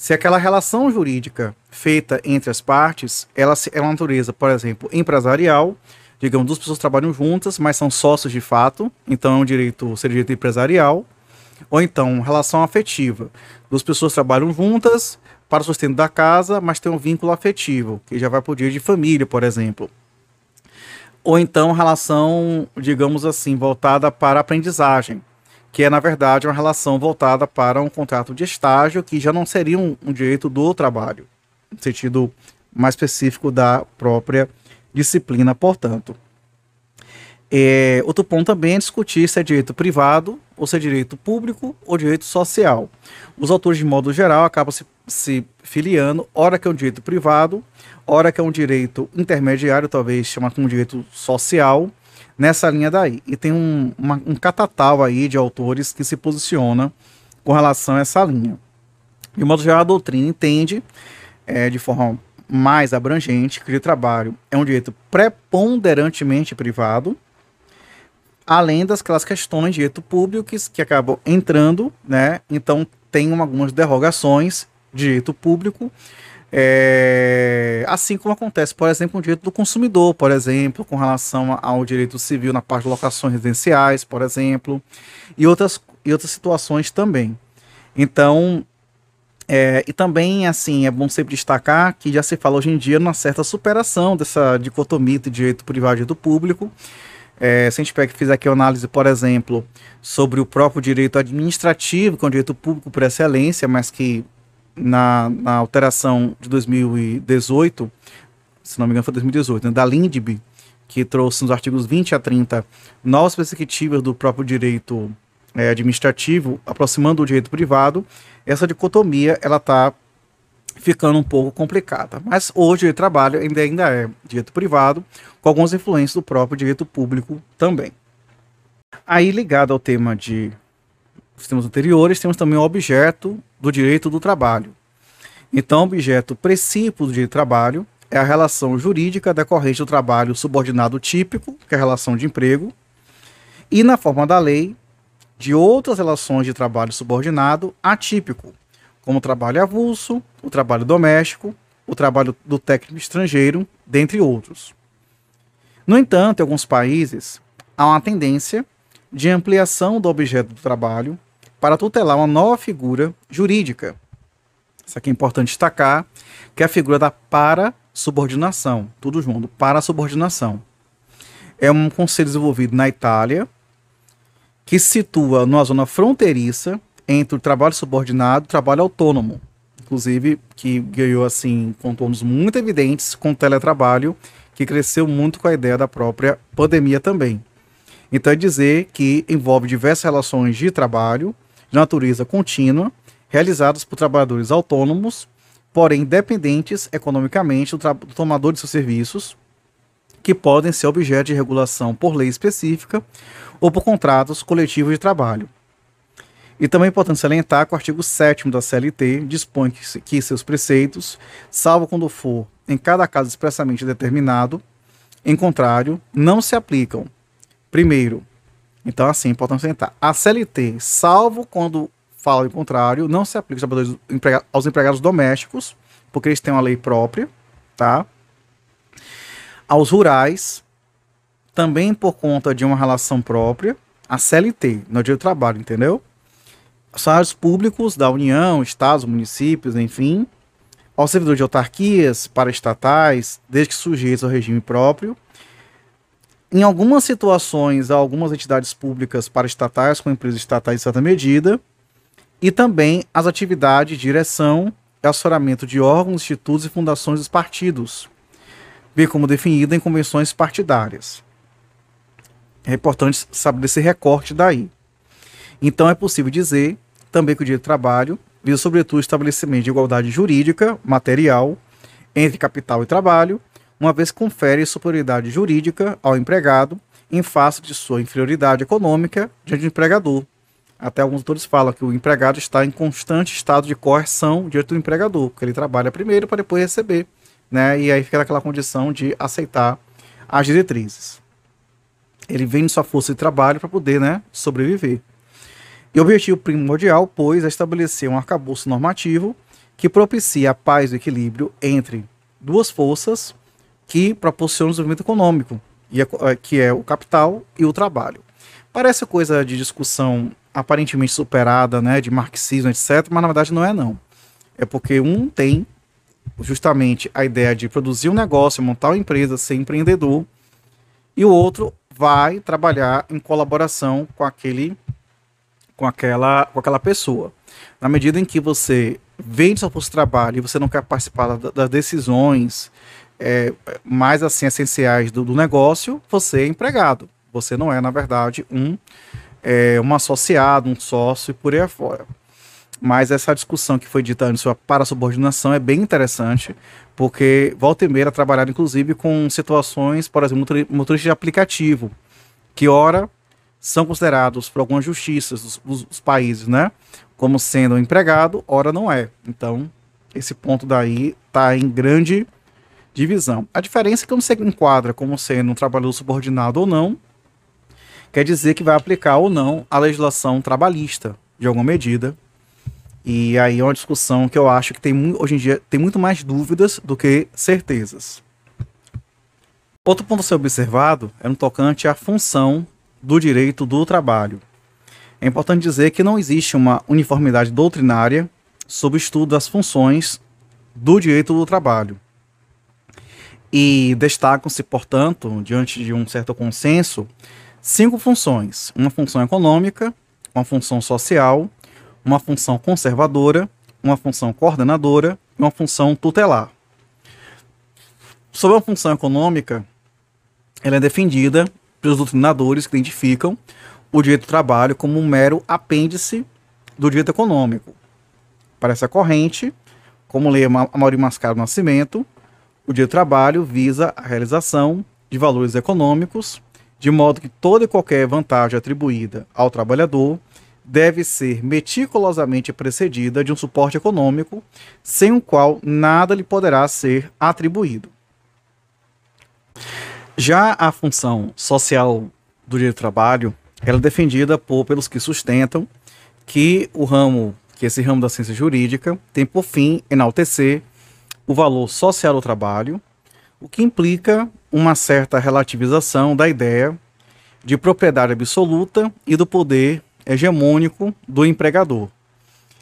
S1: se aquela relação jurídica feita entre as partes, ela é uma natureza, por exemplo, empresarial, digamos, duas pessoas trabalham juntas, mas são sócios de fato, então é um direito, seria direito empresarial, ou então relação afetiva, duas pessoas trabalham juntas para o sustento da casa, mas tem um vínculo afetivo, que já vai para o direito de família, por exemplo. Ou então relação, digamos assim, voltada para a aprendizagem, que é, na verdade, uma relação voltada para um contrato de estágio, que já não seria um, um direito do trabalho, no sentido mais específico da própria disciplina, portanto. É, outro ponto também é discutir se é direito privado, ou se é direito público, ou direito social. Os autores, de modo geral, acabam se, se filiando, ora que é um direito privado, ora que é um direito intermediário, talvez chamado como direito social, nessa linha daí. E tem um, uma, um catatal aí de autores que se posiciona com relação a essa linha. De modo geral, a doutrina entende, é, de forma mais abrangente, que o trabalho é um direito preponderantemente privado, além das aquelas questões de direito público que, que acabam entrando, né? Então tem algumas derrogações de direito público é, assim como acontece, por exemplo, no direito do consumidor, por exemplo, com relação ao direito civil na parte de locações residenciais, por exemplo, e outras, e outras situações também. Então, é, e também, assim, é bom sempre destacar que já se fala hoje em dia numa certa superação dessa dicotomia de direito privado e direito público. É, se a gente fizer aqui uma análise, por exemplo, sobre o próprio direito administrativo, que é um direito público por excelência, mas que na, na alteração de 2018, se não me engano foi 2018, né, da LINDB, que trouxe nos artigos 20 a 30 novas perspectivas do próprio direito é, administrativo, aproximando o direito privado, essa dicotomia ela está ficando um pouco complicada. Mas hoje o trabalho ainda, ainda é direito privado, com algumas influências do próprio direito público também. Aí, ligado ao tema de sistemas anteriores, temos também o objeto do direito do trabalho. Então, objeto princípio do direito do trabalho é a relação jurídica decorrente do trabalho subordinado típico, que é a relação de emprego, e na forma da lei, de outras relações de trabalho subordinado atípico, como o trabalho avulso, o trabalho doméstico, o trabalho do técnico estrangeiro, dentre outros. No entanto, em alguns países, há uma tendência de ampliação do objeto do trabalho para tutelar uma nova figura jurídica. Isso aqui é importante destacar, que é a figura da para-subordinação, tudo junto, para-subordinação. É um conceito desenvolvido na Itália, que se situa numa zona fronteiriça entre o trabalho subordinado e o trabalho autônomo. Inclusive, que ganhou assim contornos muito evidentes com o teletrabalho, que cresceu muito com a ideia da própria pandemia também. Então é dizer que envolve diversas relações de trabalho de natureza contínua, realizadas por trabalhadores autônomos, porém dependentes economicamente do, do tomador de seus serviços, que podem ser objeto de regulação por lei específica ou por contratos coletivos de trabalho. E também é importante salientar que o artigo 7 da CLT dispõe que, que seus preceitos, salvo quando for em cada caso expressamente determinado, em contrário, não se aplicam. Primeiro, então assim, é importante salientar, a CLT, salvo quando fala em contrário, não se aplica aos empregados domésticos, porque eles têm uma lei própria, tá? Aos rurais, também por conta de uma relação própria, a CLT, no dia do trabalho, entendeu? Salários públicos da União, estados, municípios, enfim, aos servidores de autarquias, paraestatais, desde que sujeitos ao regime próprio. Em algumas situações, há algumas entidades públicas paraestatais com empresas estatais em certa medida, e também as atividades de direção e assessoramento de órgãos, institutos e fundações dos partidos, bem como definida em convenções partidárias. É importante saber desse recorte daí. Então é possível dizer também que o direito do trabalho visa sobretudo o estabelecimento de igualdade jurídica, material, entre capital e trabalho, uma vez que confere superioridade jurídica ao empregado em face de sua inferioridade econômica diante do empregador. Até alguns autores falam que o empregado está em constante estado de coerção diante do empregador, porque ele trabalha primeiro para depois receber, né? E aí fica naquela condição de aceitar as diretrizes ele vende sua força de trabalho para poder né, sobreviver. E o objetivo primordial, pois, é estabelecer um arcabouço normativo que propicie a paz e o equilíbrio entre duas forças que proporcionam o desenvolvimento econômico, e que é o capital e o trabalho. Parece coisa de discussão aparentemente superada, né, de marxismo, etc., mas na verdade não é não. É porque um tem justamente a ideia de produzir um negócio, montar uma empresa, ser empreendedor, e o outro vai trabalhar em colaboração com aquele com aquela com aquela pessoa. Na medida em que você vende seu posto de trabalho e você não quer participar das decisões é, mais assim essenciais do, do, negócio, você é empregado. Você não é, na verdade, um, é, um associado, um sócio e por aí afora. Mas essa discussão que foi dita antes para a subordinação é bem interessante, porque volta e meia trabalhar inclusive com situações, por exemplo, motoristas de aplicativo, que ora são considerados por algumas justiças dos, dos, países, né, como sendo empregado, ora não é. Então, esse ponto daí está em grande divisão. A diferença é que não se enquadra como sendo um trabalhador subordinado ou não, quer dizer que vai aplicar ou não a legislação trabalhista, de alguma medida, e aí é uma discussão que eu acho que tem hoje em dia tem muito mais dúvidas do que certezas. Outro ponto a ser observado é no tocante à função do direito do trabalho. É importante dizer que não existe uma uniformidade doutrinária sobre o estudo das funções do direito do trabalho. E destacam-se, portanto, diante de um certo consenso, cinco funções: uma função econômica, uma função social, uma função conservadora, uma função coordenadora e uma função tutelar. Sobre a função econômica, ela é defendida pelos doutrinadores que identificam o direito do trabalho como um mero apêndice do direito econômico. Para essa corrente, como lê Amaury Mascaro Nascimento, o direito do trabalho visa a realização de valores econômicos, de modo que toda e qualquer vantagem atribuída ao trabalhador deve ser meticulosamente precedida de um suporte econômico, sem o qual nada lhe poderá ser atribuído. Já a função social do direito do trabalho, ela é defendida por, pelos que sustentam que o ramo, que esse ramo da ciência jurídica tem por fim enaltecer o valor social do trabalho, o que implica uma certa relativização da ideia de propriedade absoluta e do poder hegemônico do empregador.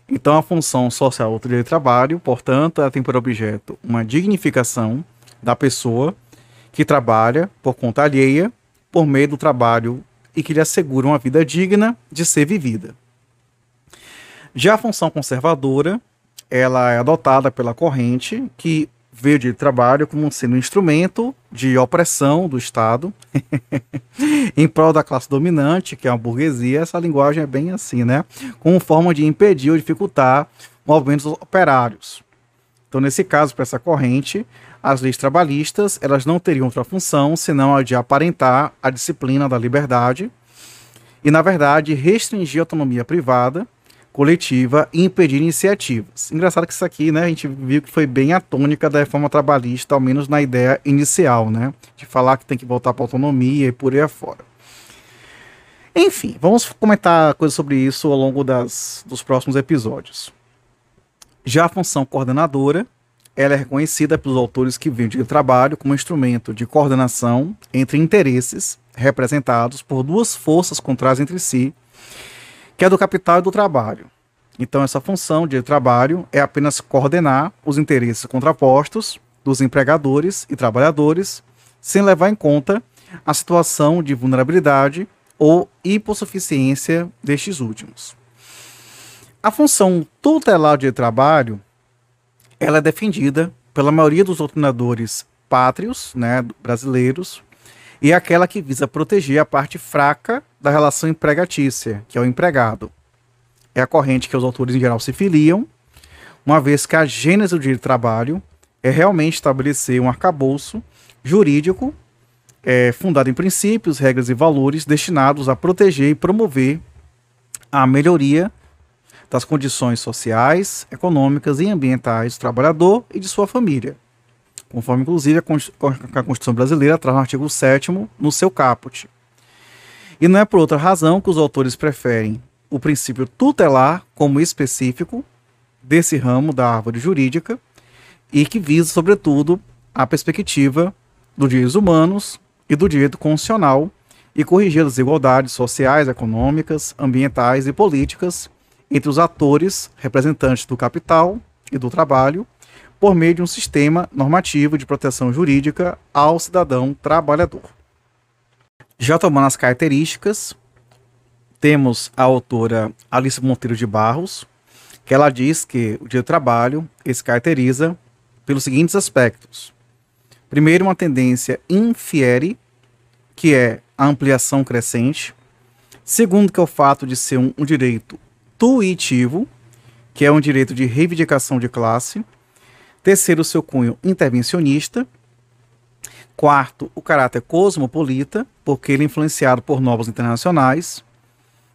S1: Então, a função social do trabalho, portanto, ela tem por objeto uma dignificação da pessoa que trabalha por conta alheia, por meio do trabalho e que lhe assegura uma vida digna de ser vivida. Já a função conservadora, ela é adotada pela corrente que veio de trabalho como sendo um instrumento de opressão do Estado (laughs) em prol da classe dominante, que é a burguesia. Essa linguagem é bem assim, né? Como forma de impedir ou dificultar movimentos operários. Então, nesse caso, para essa corrente, as leis trabalhistas elas não teriam outra função senão a de aparentar a disciplina da liberdade e, na verdade, restringir a autonomia privada coletiva e impedir iniciativas. Engraçado que isso aqui, né, a gente viu que foi bem a tônica da reforma trabalhista, ao menos na ideia inicial, né, de falar que tem que voltar para autonomia e por aí afora. Enfim, vamos comentar coisas sobre isso ao longo das, dos próximos episódios. Já a função coordenadora, ela é reconhecida pelos autores que vêm de trabalho como instrumento de coordenação entre interesses representados por duas forças contrárias entre si, que é do capital e do trabalho. Então, essa função de trabalho é apenas coordenar os interesses contrapostos dos empregadores e trabalhadores, sem levar em conta a situação de vulnerabilidade ou hipossuficiência destes últimos. A função tutelar de trabalho ela é defendida pela maioria dos doutrinadores pátrios, né, brasileiros, e é aquela que visa proteger a parte fraca da relação empregatícia, que é o empregado. É a corrente que os autores em geral se filiam, uma vez que a gênese do direito do trabalho é realmente estabelecer um arcabouço jurídico é, fundado em princípios, regras e valores destinados a proteger e promover a melhoria das condições sociais, econômicas e ambientais do trabalhador e de sua família conforme inclusive a Constituição Brasileira traz no artigo 7 no seu caput. E não é por outra razão que os autores preferem o princípio tutelar como específico desse ramo da árvore jurídica e que visa, sobretudo, a perspectiva dos direitos humanos e do direito constitucional e corrigir as desigualdades sociais, econômicas, ambientais e políticas entre os atores representantes do capital e do trabalho por meio de um sistema normativo de proteção jurídica ao cidadão trabalhador. Já tomando as características, temos a autora Alice Monteiro de Barros, que ela diz que o direito do trabalho se caracteriza pelos seguintes aspectos. Primeiro, uma tendência infiere, que é a ampliação crescente. Segundo, que é o fato de ser um, um direito tuitivo, que é um direito de reivindicação de classe. Terceiro, seu cunho intervencionista. Quarto, o caráter cosmopolita, porque ele é influenciado por novos internacionais.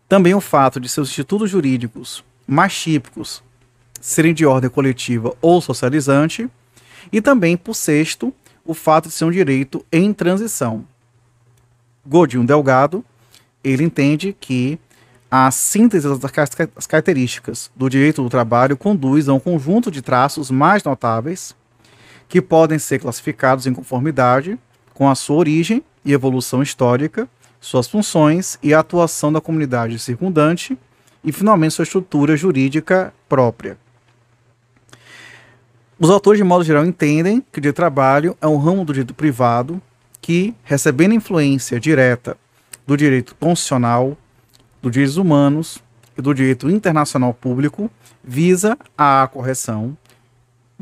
S1: Também o fato de seus institutos jurídicos mais típicos serem de ordem coletiva ou socializante. E também, por sexto, o fato de ser um direito em transição. Godinho Delgado, ele entende que a síntese das características do direito do trabalho conduz a um conjunto de traços mais notáveis que podem ser classificados em conformidade com a sua origem e evolução histórica, suas funções e a atuação da comunidade circundante e, finalmente, sua estrutura jurídica própria. Os autores, de modo geral, entendem que o direito do trabalho é um ramo do direito privado que, recebendo influência direta do direito constitucional, dos direitos humanos e do direito internacional público visa a correção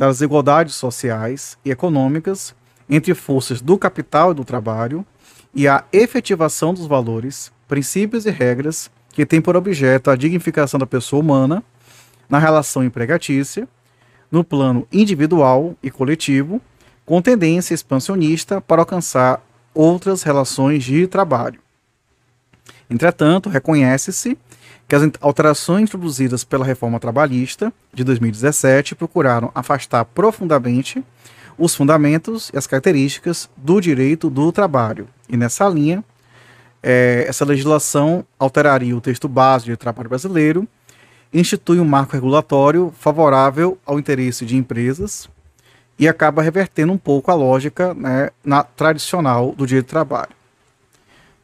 S1: das desigualdades sociais e econômicas entre forças do capital e do trabalho e a efetivação dos valores, princípios e regras que têm por objeto a dignificação da pessoa humana na relação empregatícia, no plano individual e coletivo, com tendência expansionista para alcançar outras relações de trabalho. Entretanto, reconhece-se que as alterações introduzidas pela reforma trabalhista de 2017 procuraram afastar profundamente os fundamentos e as características do direito do trabalho. E nessa linha, é, essa legislação alteraria o texto base de trabalho brasileiro, institui um marco regulatório favorável ao interesse de empresas e acaba revertendo um pouco a lógica né, na, tradicional do direito do trabalho.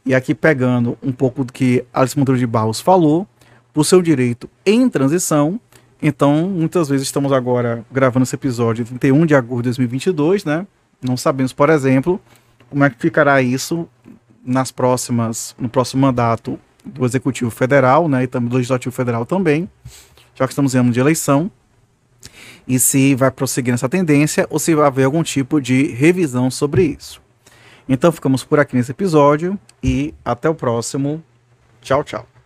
S1: E aqui pegando um pouco do que Alice Monteiro de Barros falou, o seu direito em transição, então muitas vezes estamos agora gravando esse episódio 31 de agosto de 2022, né? Não sabemos, por exemplo, como é que ficará isso nas próximas, no próximo mandato do Executivo Federal, né, e também do Legislativo Federal também, já que estamos em ano de eleição, e se vai prosseguir nessa tendência ou se vai haver algum tipo de revisão sobre isso. Então ficamos por aqui nesse episódio e até o próximo. Tchau, tchau.